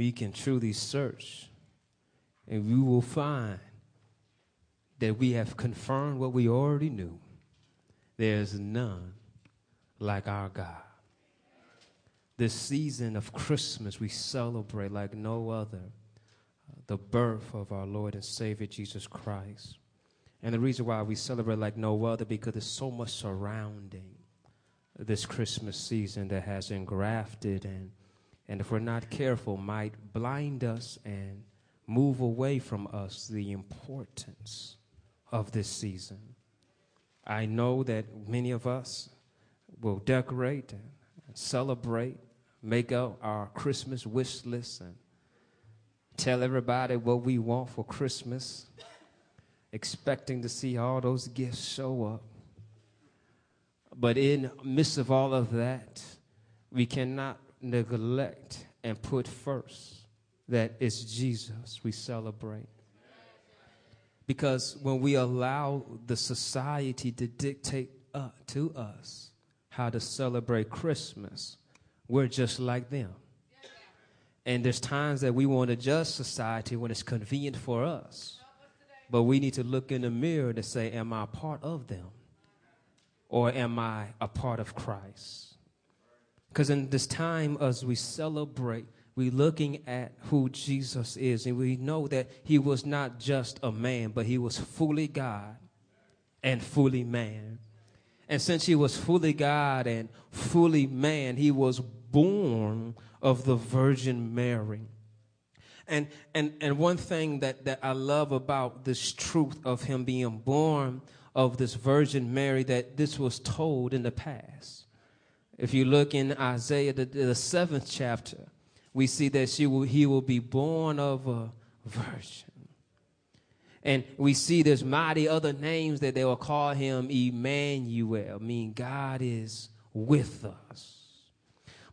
we can truly search and we will find that we have confirmed what we already knew. There's none like our God. This season of Christmas, we celebrate like no other the birth of our Lord and Savior Jesus Christ. And the reason why we celebrate like no other because there's so much surrounding this Christmas season that has engrafted and and if we're not careful might blind us and move away from us the importance of this season. I know that many of us will decorate and celebrate, make up our Christmas wish list and tell everybody what we want for Christmas, expecting to see all those gifts show up. But in midst of all of that, we cannot neglect and put first that it's Jesus we celebrate. Because when we allow the society to dictate uh, to us how to celebrate Christmas, we're just like them. And there's times that we want to judge society when it's convenient for us. But we need to look in the mirror to say, Am I a part of them? Or am I a part of Christ? Because in this time, as we celebrate, we're looking at who Jesus is, and we know that he was not just a man, but he was fully God and fully man. And since he was fully God and fully man, he was born of the Virgin Mary. And, and, and one thing that, that I love about this truth of him being born of this Virgin Mary, that this was told in the past. If you look in Isaiah, the, the seventh chapter, we see that she will, he will be born of a virgin. And we see there's mighty other names that they will call him Emmanuel, mean God is with us.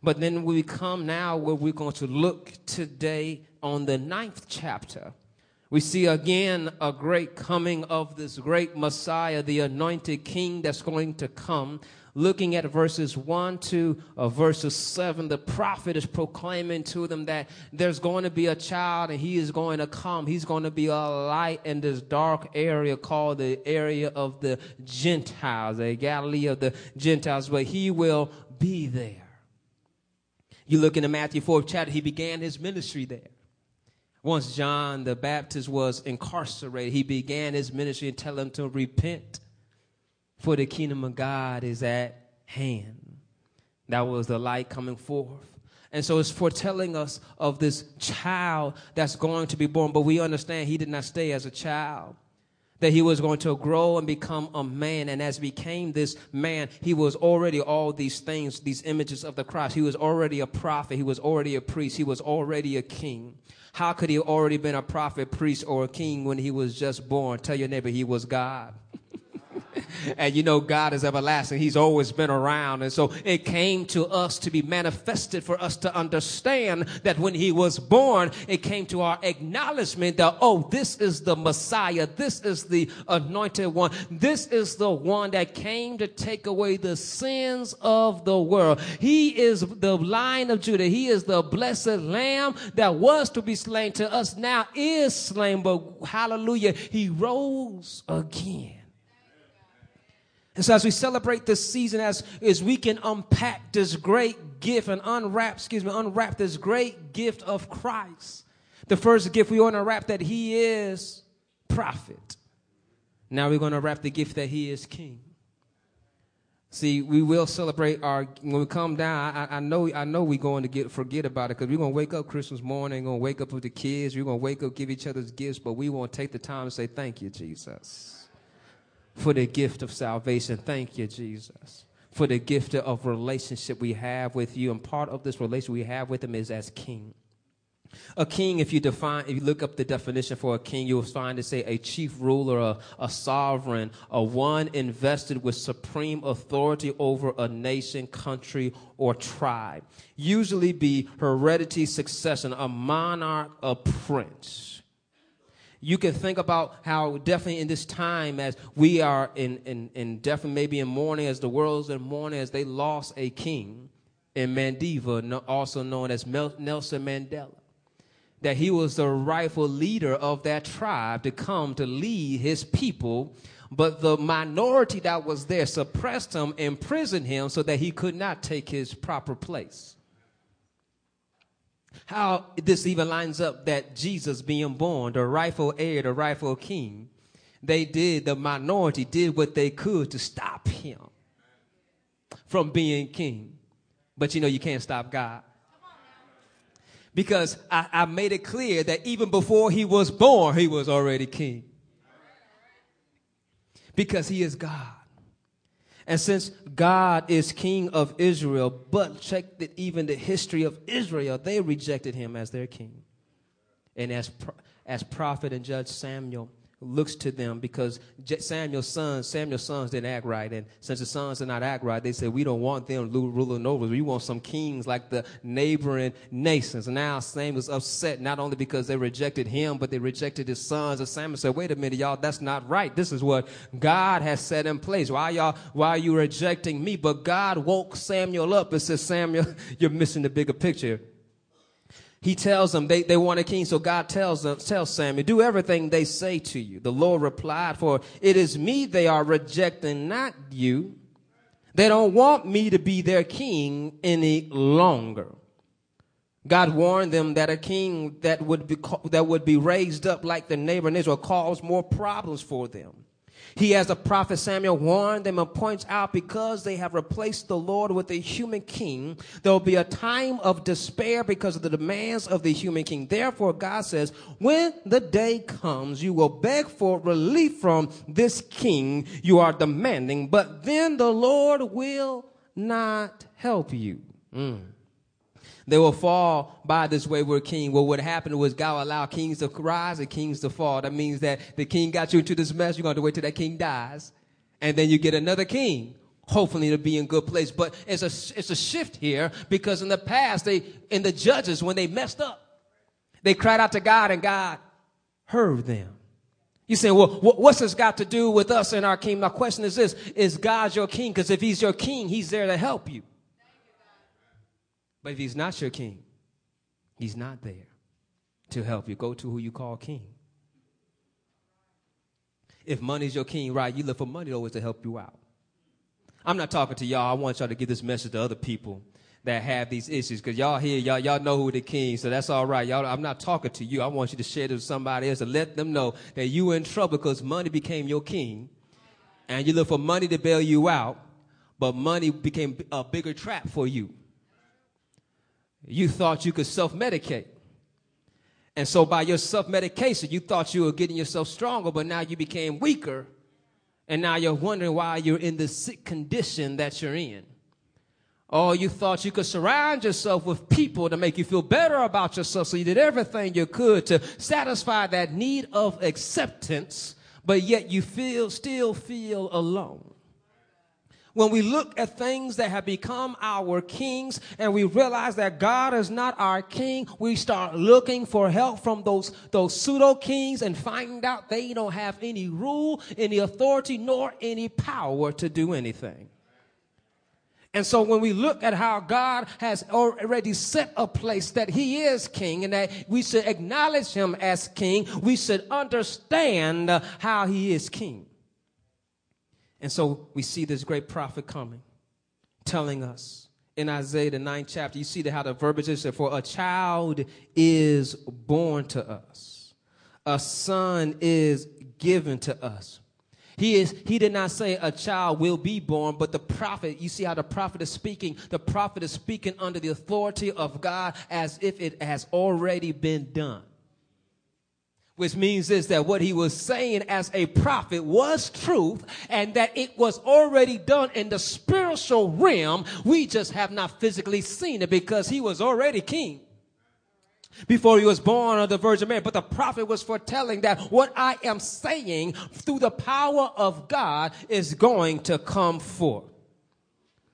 But then we come now where we're going to look today on the ninth chapter. We see again a great coming of this great Messiah, the anointed king that's going to come. Looking at verses 1 to uh, verses 7, the prophet is proclaiming to them that there's going to be a child and he is going to come. He's going to be a light in this dark area called the area of the Gentiles, the Galilee of the Gentiles, but he will be there. You look into Matthew 4 chapter, he began his ministry there. Once John the Baptist was incarcerated, he began his ministry and tell him to repent, for the kingdom of God is at hand. That was the light coming forth. And so it's foretelling us of this child that's going to be born, but we understand he did not stay as a child that he was going to grow and become a man. And as became this man, he was already all these things, these images of the Christ. He was already a prophet. He was already a priest. He was already a king. How could he already been a prophet, priest, or a king when he was just born? Tell your neighbor he was God. and you know God is everlasting. He's always been around. And so it came to us to be manifested for us to understand that when he was born, it came to our acknowledgement that, oh, this is the Messiah. This is the anointed one. This is the one that came to take away the sins of the world. He is the lion of Judah. He is the blessed lamb that was to be slain to us now is slain. But hallelujah, he rose again. And so as we celebrate this season, as, as we can unpack this great gift and unwrap, excuse me, unwrap this great gift of Christ. The first gift we want to wrap that he is prophet. Now we're going to wrap the gift that he is king. See, we will celebrate our when we come down. I, I know, I know we're going to get forget about it because we're going to wake up Christmas morning, going to wake up with the kids, we're going to wake up, give each other's gifts, but we won't take the time to say thank you, Jesus for the gift of salvation. Thank you, Jesus, for the gift of relationship we have with you. And part of this relationship we have with him is as king. A king, if you define, if you look up the definition for a king, you'll find to say a chief ruler, a, a sovereign, a one invested with supreme authority over a nation, country, or tribe. Usually be heredity succession, a monarch, a prince you can think about how definitely in this time as we are in, in, in definitely maybe in mourning as the world's in mourning as they lost a king in Madiba, also known as Nelson Mandela. that he was the rightful leader of that tribe to come to lead his people. But the minority that was there suppressed him, imprisoned him so that he could not take his proper place. How this even lines up that Jesus being born, the rightful heir, the rightful king, they did, the minority did what they could to stop him from being king. But you know, you can't stop God. Because I, I made it clear that even before he was born, he was already king. Because he is God. And since God is king of Israel, but check that even the history of Israel, they rejected him as their king. And as, as prophet and judge Samuel looks to them because Samuel's sons, Samuel's sons didn't act right. And since the sons did not act right, they said, we don't want them ruling over us. We want some kings like the neighboring nations. Now Samuel's upset, not only because they rejected him, but they rejected his sons. And Samuel said, wait a minute, y'all, that's not right. This is what God has set in place. Why y'all, why are you rejecting me? But God woke Samuel up and said, Samuel, you're missing the bigger picture he tells them they, they want a king. So God tells them, tells Samuel, do everything they say to you. The Lord replied, for it is me they are rejecting, not you. They don't want me to be their king any longer. God warned them that a king that would be, that would be raised up like the neighbor in Israel caused more problems for them. He, as the prophet Samuel, warned them and points out because they have replaced the Lord with a human king, there will be a time of despair because of the demands of the human king. Therefore, God says, when the day comes, you will beg for relief from this king you are demanding, but then the Lord will not help you. Mm. They will fall by this wayward king. Well, what happened was God allowed kings to rise and kings to fall. That means that the king got you into this mess. You're going to wait till that king dies. And then you get another king hopefully to be in good place. But it's a, it's a shift here because in the past, they, in the judges, when they messed up, they cried out to God and God heard them. You say, well, what's this got to do with us and our king? My question is this, is God your king? Because if he's your king, he's there to help you. But if he's not your king, he's not there to help you. Go to who you call king. If money's your king, right, you look for money always to help you out. I'm not talking to y'all. I want y'all to give this message to other people that have these issues because y'all here, y'all, y'all know who the king, so that's all right. Y'all, I'm not talking to you. I want you to share this with somebody else to let them know that you were in trouble because money became your king and you look for money to bail you out, but money became a bigger trap for you you thought you could self medicate. And so by your self medication, you thought you were getting yourself stronger, but now you became weaker. And now you're wondering why you're in the sick condition that you're in. Or you thought you could surround yourself with people to make you feel better about yourself. So you did everything you could to satisfy that need of acceptance, but yet you feel, still feel alone when we look at things that have become our kings and we realize that God is not our king, we start looking for help from those, those pseudo kings and find out they don't have any rule, any authority, nor any power to do anything. And so when we look at how God has already set a place that he is king and that we should acknowledge him as king, we should understand how he is king. And so we see this great prophet coming, telling us in Isaiah, the ninth chapter, you see how the verbiage is for a child is born to us, a son is given to us. He is, he did not say a child will be born, but the prophet, you see how the prophet is speaking. The prophet is speaking under the authority of God as if it has already been done which means this that what he was saying as a prophet was truth and that it was already done in the spiritual realm. We just have not physically seen it because he was already king before he was born of the Virgin Mary. But the prophet was foretelling that what I am saying through the power of God is going to come forth.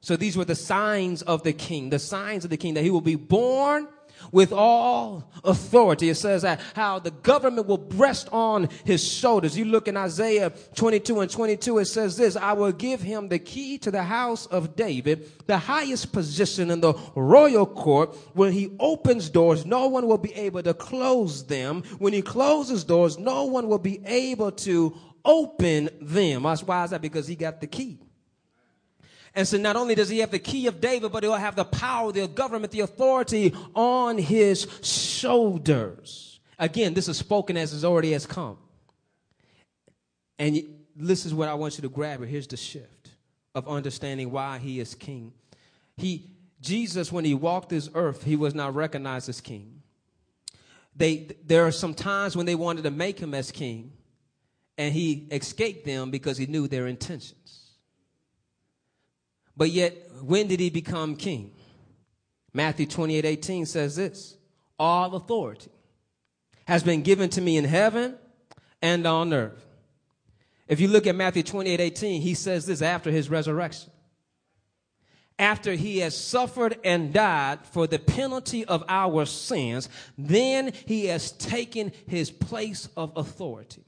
So these were the signs of the king, the signs of the king that he will be born with all authority. It says that how the government will rest on his shoulders. You look in Isaiah 22 and 22, it says this, I will give him the key to the house of David, the highest position in the royal court. When he opens doors, no one will be able to close them. When he closes doors, no one will be able to open them. Why is that? Because he got the key. And so not only does he have the key of David, but he'll have the power, the government, the authority on his shoulders. Again, this is spoken as it already has come. And this is what I want you to grab. Here's the shift of understanding why he is king. He Jesus, when he walked this earth, he was not recognized as king. They, there are some times when they wanted to make him as king, and he escaped them because he knew their intentions. But yet, when did he become king? Matthew 28 18 says this All authority has been given to me in heaven and on earth. If you look at Matthew 28 18, he says this after his resurrection. After he has suffered and died for the penalty of our sins, then he has taken his place of authority.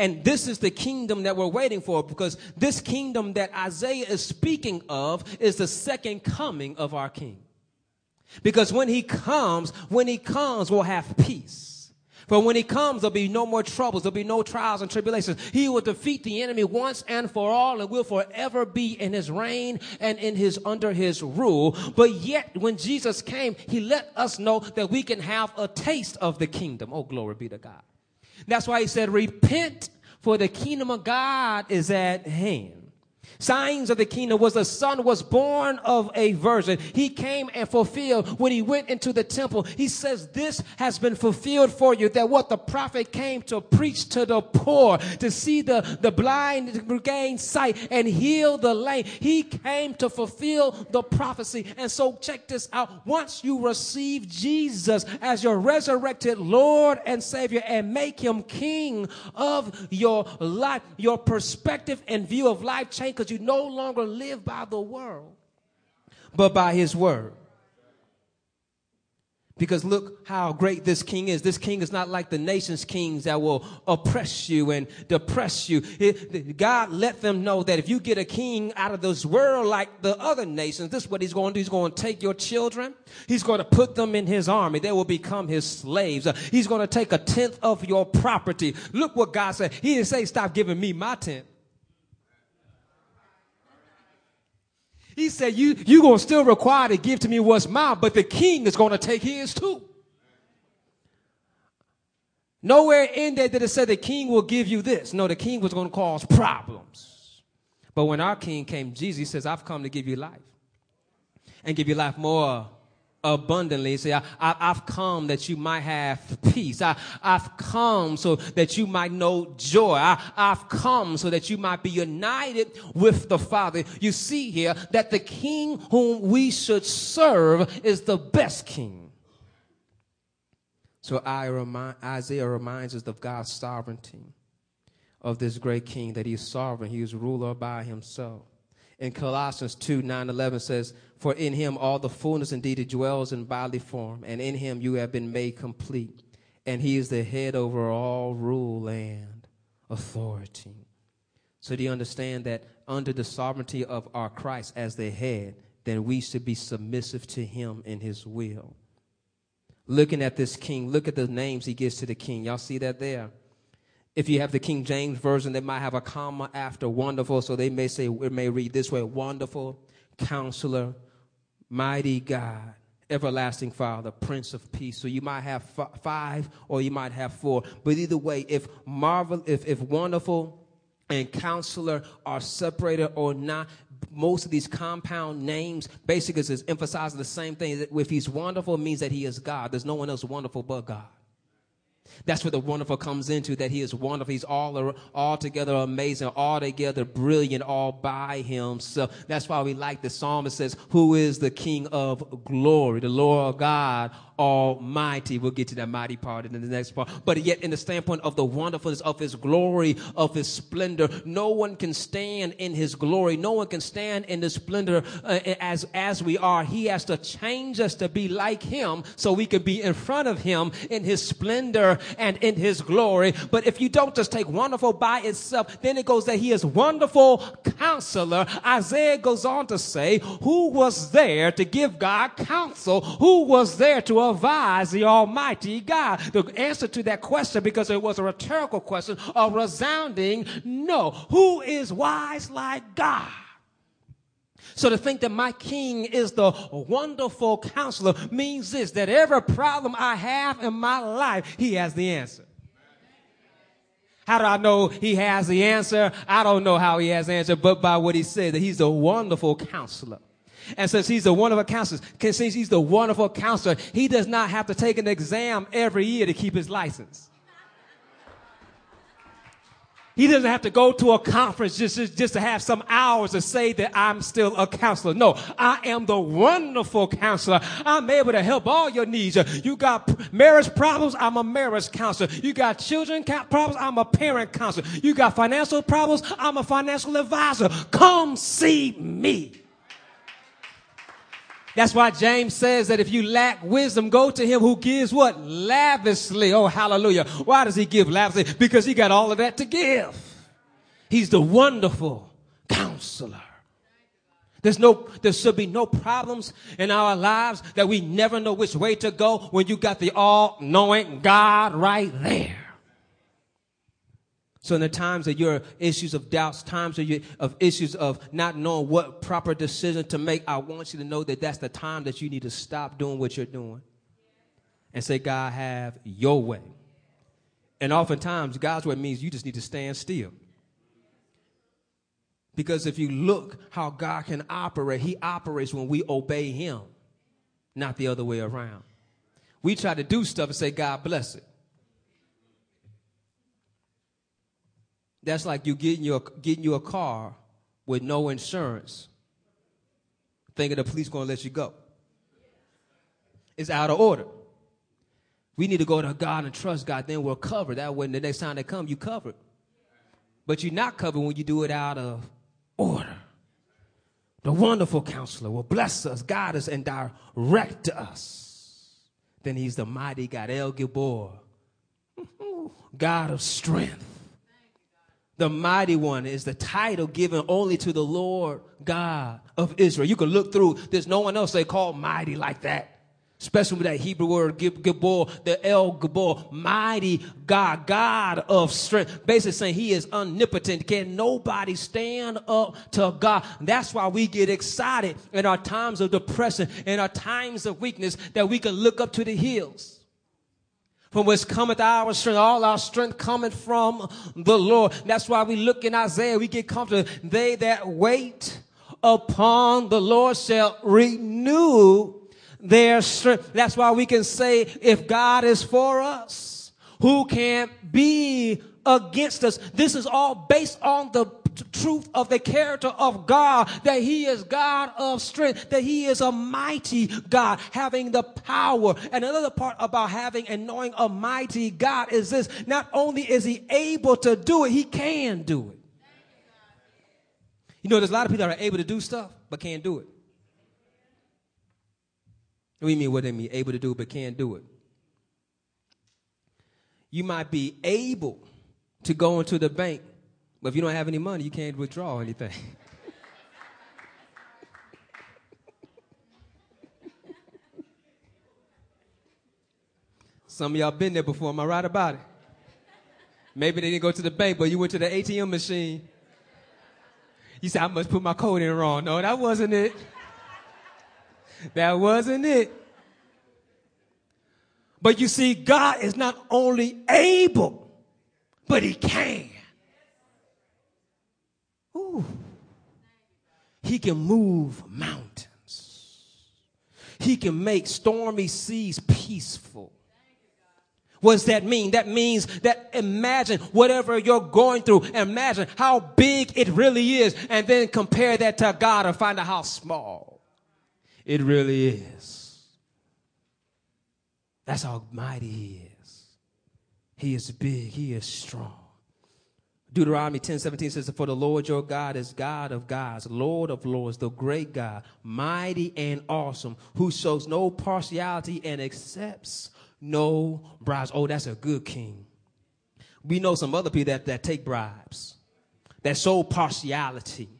And this is the kingdom that we're waiting for because this kingdom that Isaiah is speaking of is the second coming of our king. Because when he comes, when he comes, we'll have peace. For when he comes, there'll be no more troubles. There'll be no trials and tribulations. He will defeat the enemy once and for all and will forever be in his reign and in his, under his rule. But yet, when Jesus came, he let us know that we can have a taste of the kingdom. Oh, glory be to God. That's why he said, repent for the kingdom of God is at hand. Signs of the kingdom was the son was born of a virgin. He came and fulfilled when he went into the temple. He says, this has been fulfilled for you that what the prophet came to preach to the poor, to see the, the blind regain sight and heal the lame. He came to fulfill the prophecy. And so check this out. Once you receive Jesus as your resurrected Lord and Savior and make him king of your life, your perspective and view of life change because you no longer live by the world, but by his word. Because look how great this king is. This king is not like the nation's kings that will oppress you and depress you. God let them know that if you get a king out of this world like the other nations, this is what he's going to do. He's going to take your children. He's going to put them in his army. They will become his slaves. Uh, he's going to take a tenth of your property. Look what God said. He didn't say, stop giving me my tenth. He said, you, you going to still require to give to me what's mine, but the king is going to take his too. Nowhere in there did it say the king will give you this. No, the king was going to cause problems. But when our king came, Jesus, says, I've come to give you life and give you life more abundantly. Say, I, have come that you might have peace. I, have come so that you might know joy. I, I've come so that you might be united with the Father. You see here that the King whom we should serve is the best King. So I remind, Isaiah reminds us of God's sovereignty of this great King, that He is sovereign. He is ruler by Himself. In Colossians 2 9 11 says, For in him all the fullness indeed it dwells in bodily form, and in him you have been made complete. And he is the head over all rule and authority. So, do you understand that under the sovereignty of our Christ as the head, then we should be submissive to him in his will? Looking at this king, look at the names he gives to the king. Y'all see that there? If you have the King James Version, they might have a comma after wonderful, so they may say, it may read this way Wonderful, Counselor, Mighty God, Everlasting Father, Prince of Peace. So you might have f- five or you might have four. But either way, if marvel, if, if wonderful and counselor are separated or not, most of these compound names basically is emphasizing the same thing. If he's wonderful, means that he is God. There's no one else wonderful but God. That's where the wonderful comes into that he is wonderful. He's all altogether amazing, altogether brilliant, all by himself. That's why we like the psalm that says, Who is the King of glory? The Lord God Almighty. We'll get to that mighty part in the next part. But yet, in the standpoint of the wonderfulness of His glory, of His splendor, no one can stand in His glory. No one can stand in the splendor uh, as as we are. He has to change us to be like Him, so we can be in front of Him in His splendor and in His glory. But if you don't just take wonderful by itself, then it goes that He is wonderful Counselor. Isaiah goes on to say, "Who was there to give God counsel? Who was there to?" advise the Almighty God? The answer to that question, because it was a rhetorical question, a resounding no. Who is wise like God? So to think that my king is the wonderful counselor means this, that every problem I have in my life, he has the answer. How do I know he has the answer? I don't know how he has the answer, but by what he said, that he's a wonderful counselor. And since he's the wonderful counselor, since he's the wonderful counselor, he does not have to take an exam every year to keep his license. He doesn't have to go to a conference just, just, just, to have some hours to say that I'm still a counselor. No, I am the wonderful counselor. I'm able to help all your needs. You got marriage problems, I'm a marriage counselor. You got children problems, I'm a parent counselor. You got financial problems, I'm a financial advisor. Come see me. That's why James says that if you lack wisdom, go to him who gives what? Lavishly. Oh, hallelujah. Why does he give lavishly? Because he got all of that to give. He's the wonderful counselor. There's no, there should be no problems in our lives that we never know which way to go when you got the all knowing God right there. So in the times of your issues of doubts, times of, your, of issues of not knowing what proper decision to make, I want you to know that that's the time that you need to stop doing what you're doing and say, God, have your way. And oftentimes, God's way means you just need to stand still. Because if you look how God can operate, He operates when we obey Him, not the other way around. We try to do stuff and say, God bless it. That's like you getting your getting you a car with no insurance, thinking the police gonna let you go. It's out of order. We need to go to God and trust God, then we're covered. That way, the next time they come, you covered. But you're not covered when you do it out of order. The wonderful counselor will bless us, guide us, and direct us. Then he's the mighty God, El Gibor, God of strength. The mighty one is the title given only to the Lord God of Israel. You can look through, there's no one else they call mighty like that. Especially with that Hebrew word, Gibor, the El Gibor, mighty God, God of strength. Basically saying he is omnipotent. Can nobody stand up to God? That's why we get excited in our times of depression, in our times of weakness, that we can look up to the hills from which cometh our strength. All our strength cometh from the Lord. That's why we look in Isaiah, we get comforted. They that wait upon the Lord shall renew their strength. That's why we can say, if God is for us, who can be against us? This is all based on the truth of the character of God, that He is God of strength, that He is a mighty God, having the power. And another part about having and knowing a mighty God is this not only is He able to do it, He can do it. You know, there's a lot of people that are able to do stuff, but can't do it. What do you mean? What they mean? Able to do it, but can't do it. You might be able to go into the bank but if you don't have any money, you can't withdraw anything. Some of y'all been there before. Am I right about it? Maybe they didn't go to the bank, but you went to the ATM machine. You said, I must put my code in wrong. No, that wasn't it. That wasn't it. But you see, God is not only able, but He can. Ooh. He can move mountains. He can make stormy seas peaceful. What does that mean? That means that imagine whatever you're going through, imagine how big it really is, and then compare that to God and find out how small it really is. That's how mighty He is. He is big, He is strong. Deuteronomy 10 17 says, For the Lord your God is God of gods, Lord of lords, the great God, mighty and awesome, who shows no partiality and accepts no bribes. Oh, that's a good king. We know some other people that, that take bribes, that show partiality.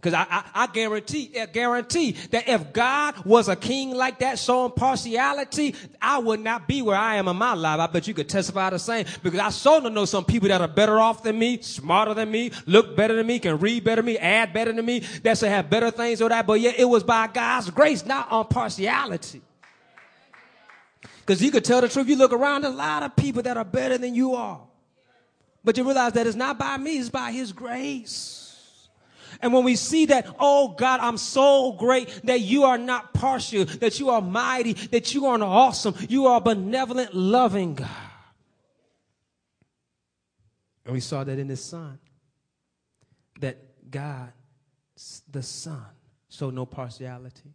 Because I, I, I, guarantee, I guarantee that if God was a king like that, showing partiality, I would not be where I am in my life. I bet you could testify the same. Because I of know some people that are better off than me, smarter than me, look better than me, can read better than me, add better than me, that should have better things or that. But yet it was by God's grace, not on partiality. Because you could tell the truth. You look around, a lot of people that are better than you are. But you realize that it's not by me, it's by His grace. And when we see that, oh God, I'm so great that you are not partial, that you are mighty, that you are an awesome, you are benevolent, loving God. And we saw that in His Son, that God, the Son, showed no partiality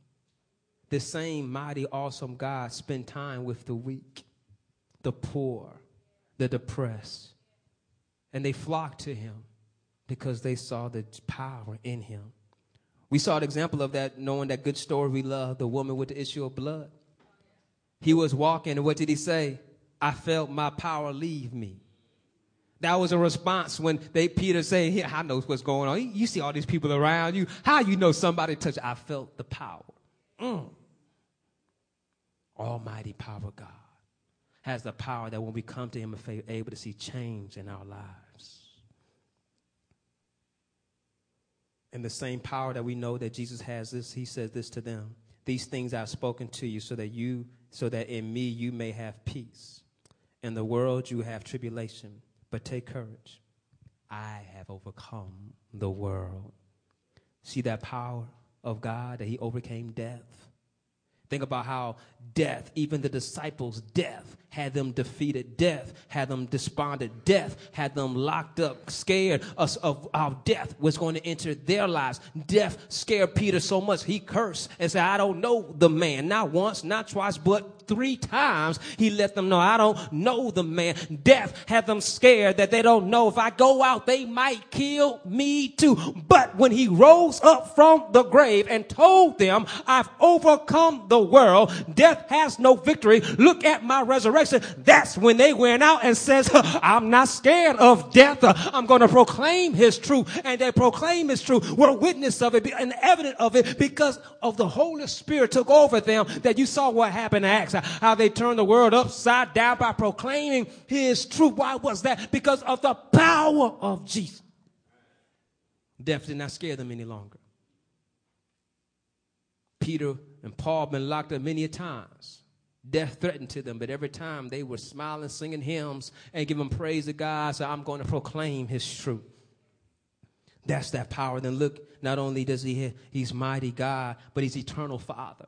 the same mighty, awesome God spent time with the weak, the poor, the depressed. And they flocked to him because they saw the power in him. We saw an example of that, knowing that good story we love, the woman with the issue of blood. He was walking, and what did he say? I felt my power leave me. That was a response when they Peter said, "Here, I know what's going on. You see all these people around you. How you know somebody touched? I felt the power. Mm. Almighty power God has the power that when we come to Him faith, able to see change in our lives. And the same power that we know that Jesus has this, He says this to them. These things I've spoken to you so that you, so that in me you may have peace. In the world you have tribulation, but take courage. I have overcome the world. See that power of God that He overcame death Think about how death, even the disciples' death, had them defeated. Death had them despondent. Death had them locked up, scared us of how death was going to enter their lives. Death scared Peter so much he cursed and said, I don't know the man. Not once, not twice, but three times he let them know, I don't know the man. Death had them scared that they don't know if I go out, they might kill me too. But when he rose up from the grave and told them, I've overcome the world. Death has no victory. Look at my resurrection. That's when they went out and says, I'm not scared of death. I'm going to proclaim his truth. And they proclaim his truth. We're witness of it and evident of it because of the Holy Spirit took over them that you saw what happened Acts, how they turned the world upside down by proclaiming his truth. Why was that? Because of the power of Jesus. Death did not scare them any longer. Peter and Paul been locked up many times. Death threatened to them, but every time they were smiling, singing hymns, and giving praise to God. So I'm going to proclaim His truth. That's that power. Then look, not only does He He's mighty God, but He's eternal Father.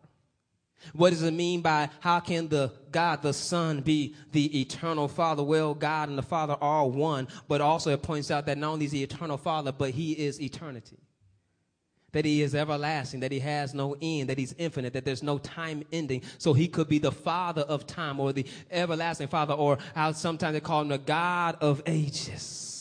What does it mean by how can the God the Son be the eternal Father? Well, God and the Father are one, but also it points out that not only is He eternal Father, but He is eternity that he is everlasting, that he has no end, that he's infinite, that there's no time ending. So he could be the father of time or the everlasting father, or how sometimes they call him the God of ages.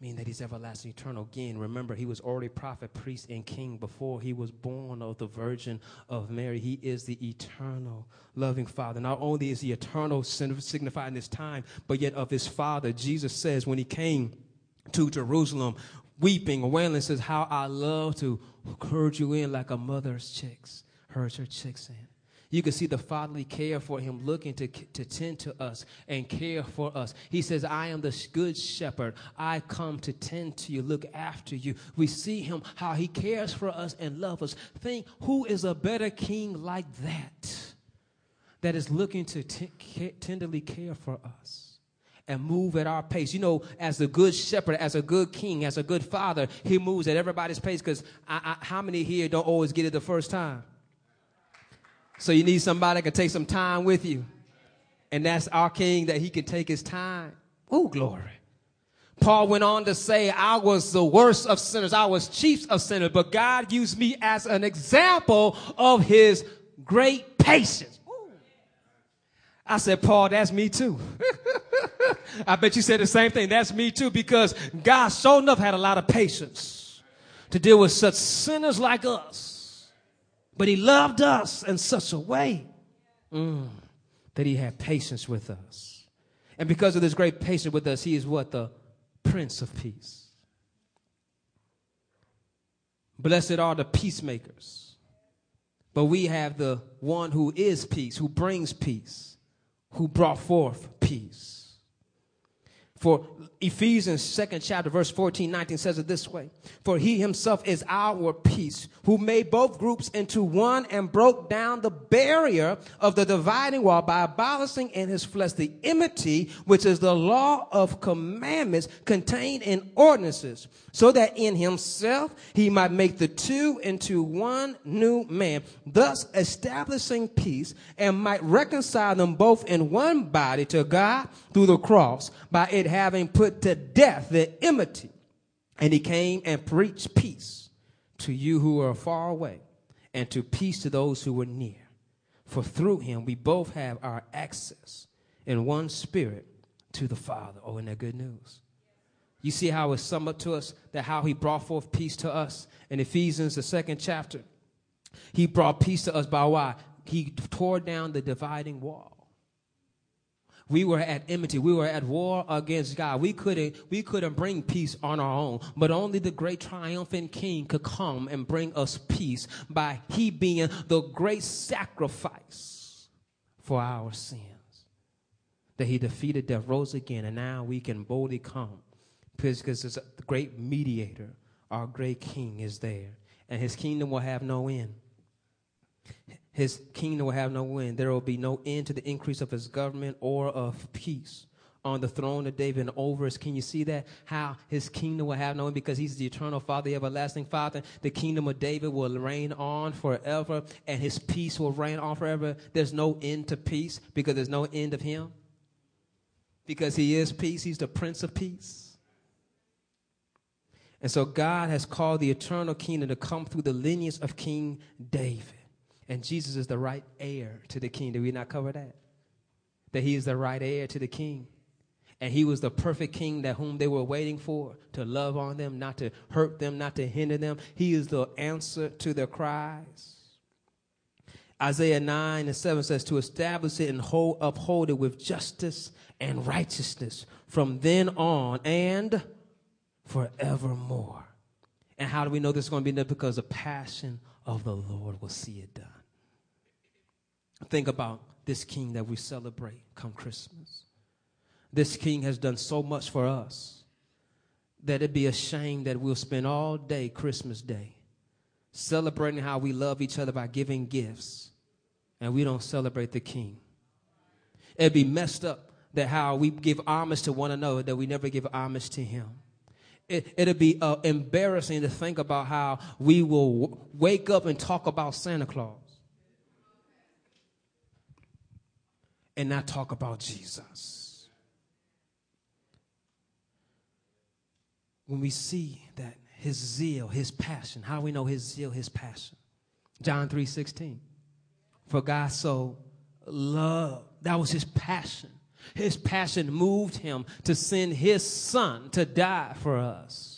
Meaning that he's everlasting, eternal. Again, remember, he was already prophet, priest, and king before he was born of the Virgin of Mary. He is the eternal, loving Father. Not only is he eternal, signifying this time, but yet of his Father. Jesus says when he came to Jerusalem, weeping or wailing says, How I love to herd you in like a mother's chicks, herds her chicks in. You can see the fatherly care for him, looking to, to tend to us and care for us. He says, I am the good shepherd. I come to tend to you, look after you. We see him, how he cares for us and loves us. Think, who is a better king like that? That is looking to t- tenderly care for us and move at our pace. You know, as a good shepherd, as a good king, as a good father, he moves at everybody's pace because how many here don't always get it the first time? So you need somebody that can take some time with you And that's our king that he can take his time. Oh, glory. Paul went on to say, I was the worst of sinners. I was chief of sinners, but God used me as an example of his great patience. Ooh. I said, Paul, that's me too. I bet you said the same thing. That's me too, because God sure enough had a lot of patience to deal with such sinners like us. But he loved us in such a way mm, that he had patience with us. And because of this great patience with us, he is what? The Prince of Peace. Blessed are the peacemakers. But we have the one who is peace, who brings peace, who brought forth peace. For Ephesians 2nd chapter verse 14, 19 says it this way. For he himself is our peace, who made both groups into one and broke down the barrier of the dividing wall by abolishing in his flesh the enmity, which is the law of commandments contained in ordinances, so that in himself he might make the two into one new man, thus establishing peace and might reconcile them both in one body to God through the cross by it having put to death the enmity. And he came and preached peace to you who are far away and to peace to those who were near. For through him we both have our access in one spirit to the Father. Oh, isn't that good news? You see how it's summed up to us that how he brought forth peace to us in Ephesians, the second chapter. He brought peace to us by why? He tore down the dividing wall. We were at enmity. We were at war against God. We couldn't, we couldn't bring peace on our own, but only the great triumphant king could come and bring us peace by he being the great sacrifice for our sins. That he defeated death, rose again, and now we can boldly come because the great mediator, our great king is there, and his kingdom will have no end his kingdom will have no end. There will be no end to the increase of his government or of peace on the throne of David and over us. Can you see that? How his kingdom will have no end because he's the eternal Father, the everlasting Father. The kingdom of David will reign on forever and his peace will reign on forever. There's no end to peace because there's no end of him. Because he is peace, he's the Prince of Peace. And so God has called the eternal kingdom to come through the lineage of King David. And Jesus is the right heir to the king. Did we not cover that? That he is the right heir to the king. And he was the perfect king that whom they were waiting for to love on them, not to hurt them, not to hinder them. He is the answer to their cries. Isaiah 9 and 7 says, To establish it and hold, uphold it with justice and righteousness from then on and forevermore. And how do we know this is going to be done? Because the passion of the Lord will see it done. Think about this king that we celebrate come Christmas. This king has done so much for us that it'd be a shame that we'll spend all day, Christmas Day, celebrating how we love each other by giving gifts, and we don't celebrate the king. It'd be messed up that how we give homage to one another, that we never give homage to him. It, it'll be uh, embarrassing to think about how we will w- wake up and talk about Santa Claus and not talk about Jesus. When we see that his zeal, his passion, how we know his zeal, his passion. John 3 16. For God so loved, that was his passion. His passion moved him to send his son to die for us.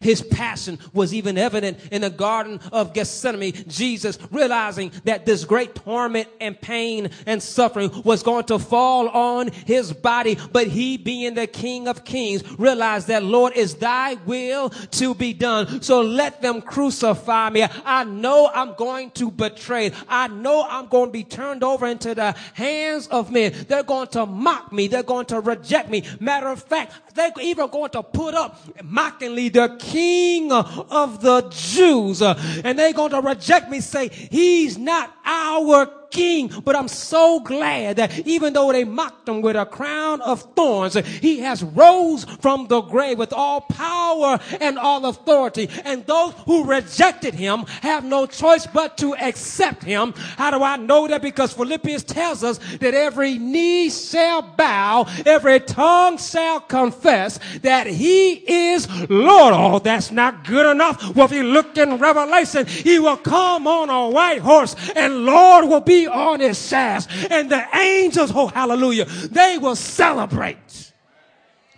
His passion was even evident in the Garden of Gethsemane. Jesus realizing that this great torment and pain and suffering was going to fall on his body, but he being the King of Kings realized that Lord is thy will to be done. So let them crucify me. I know I'm going to betray. I know I'm going to be turned over into the hands of men. They're going to mock me. They're going to reject me. Matter of fact, they're even going to put up mockingly their king of the Jews. And they're going to reject me, say, he's not our king. But I'm so glad that even though they mocked him with a crown of thorns, he has rose from the grave with all power and all authority. And those who rejected him have no choice but to accept him. How do I know that? Because Philippians tells us that every knee shall bow, every tongue shall confess that he is Lord. Oh, that's not good enough. Well, if you look in Revelation, he will come on a white horse and Lord will be on his shaft. And the angels, oh hallelujah, they will celebrate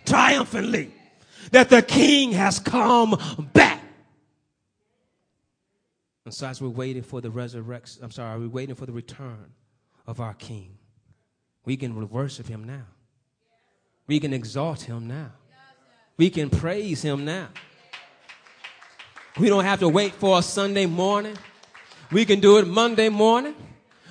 triumphantly that the king has come back. And so as we're waiting for the resurrection, I'm sorry, we're waiting for the return of our king. We can worship him now. We can exalt him now. We can praise him now. We don't have to wait for a Sunday morning. We can do it Monday morning.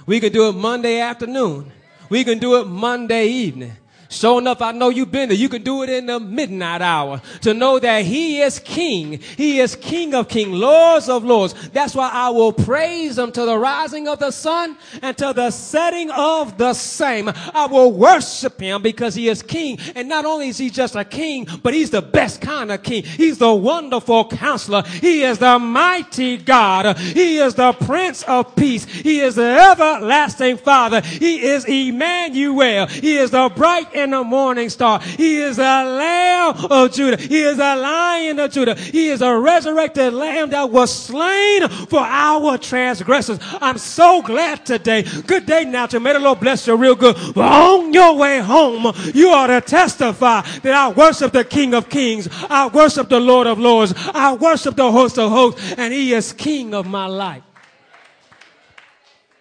We can do it Monday afternoon. We can do it Monday evening. Sure enough, I know you've been there. You can do it in the midnight hour to know that He is King. He is King of Kings, Lords of Lords. That's why I will praise Him to the rising of the sun and to the setting of the same. I will worship Him because He is King. And not only is He just a King, but He's the best kind of King. He's the wonderful counselor. He is the mighty God. He is the Prince of Peace. He is the everlasting Father. He is Emmanuel. He is the bright the morning star. He is a lamb of Judah. He is a lion of Judah. He is a resurrected lamb that was slain for our transgressions. I'm so glad today. Good day now to may the Lord bless you real good. But on your way home, you ought to testify that I worship the King of Kings. I worship the Lord of Lords. I worship the host of hosts and he is King of my life.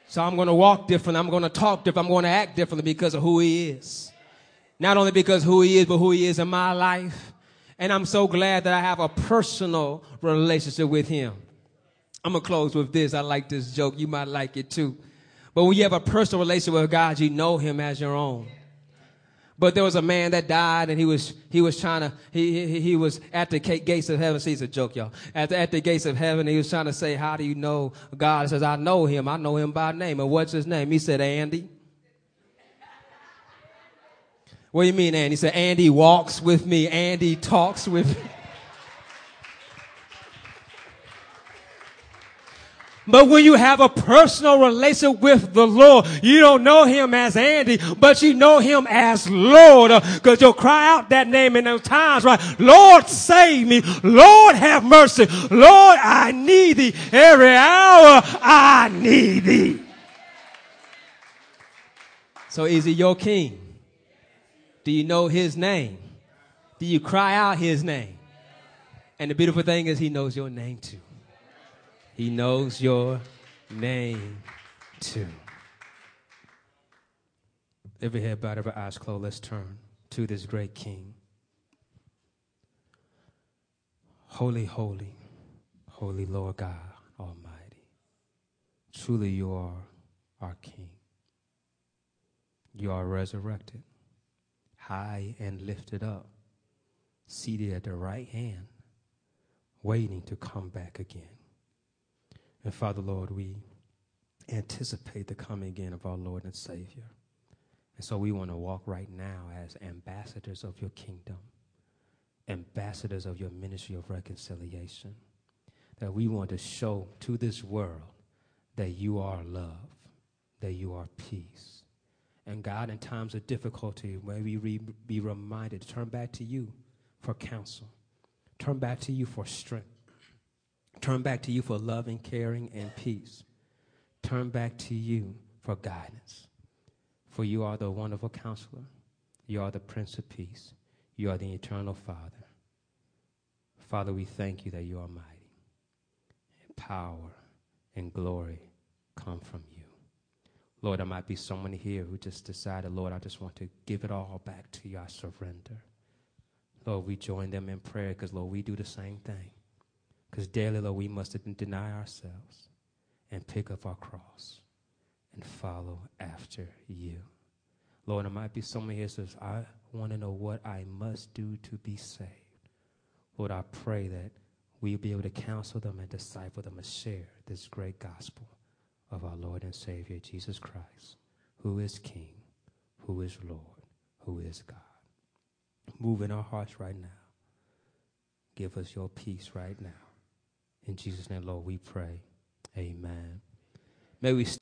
So I'm going to walk different. I'm going to talk different. I'm going to act differently because of who he is. Not only because who he is, but who he is in my life. And I'm so glad that I have a personal relationship with him. I'm going to close with this. I like this joke. You might like it too. But when you have a personal relationship with God, you know him as your own. But there was a man that died and he was, he was trying to, he, he, he was at the gates of heaven. See, it's a joke, y'all. At the, at the gates of heaven, he was trying to say, how do you know God? He says, I know him. I know him by name. And what's his name? He said, Andy. What do you mean, Andy? He said, Andy walks with me. Andy talks with me. But when you have a personal relationship with the Lord, you don't know him as Andy, but you know him as Lord. Because you'll cry out that name in those times, right? Lord, save me. Lord, have mercy. Lord, I need thee. Every hour, I need thee. So is he your king? Do you know his name? Do you cry out his name? And the beautiful thing is, he knows your name too. He knows your name too. Every head bowed, every eyes closed, let's turn to this great King. Holy, holy, holy Lord God Almighty. Truly, you are our King. You are resurrected high and lifted up, seated at the right hand, waiting to come back again. And Father, Lord, we anticipate the coming again of our Lord and Savior. And so we want to walk right now as ambassadors of your kingdom, ambassadors of your ministry of reconciliation. That we want to show to this world that you are love, that you are peace, and God, in times of difficulty, may we re- be reminded to turn back to you for counsel, turn back to you for strength, turn back to you for loving, caring, and peace, turn back to you for guidance. For you are the wonderful counselor, you are the Prince of Peace, you are the eternal Father. Father, we thank you that you are mighty, and power and glory come from you. Lord, there might be someone here who just decided, Lord, I just want to give it all back to you. I surrender. Lord, we join them in prayer because, Lord, we do the same thing. Because daily, Lord, we must deny ourselves and pick up our cross and follow after you. Lord, there might be someone here says, I want to know what I must do to be saved. Lord, I pray that we'll be able to counsel them and disciple them and share this great gospel of our Lord and Savior Jesus Christ, who is King, who is Lord, who is God. Move in our hearts right now. Give us your peace right now. In Jesus' name, Lord, we pray. Amen. May we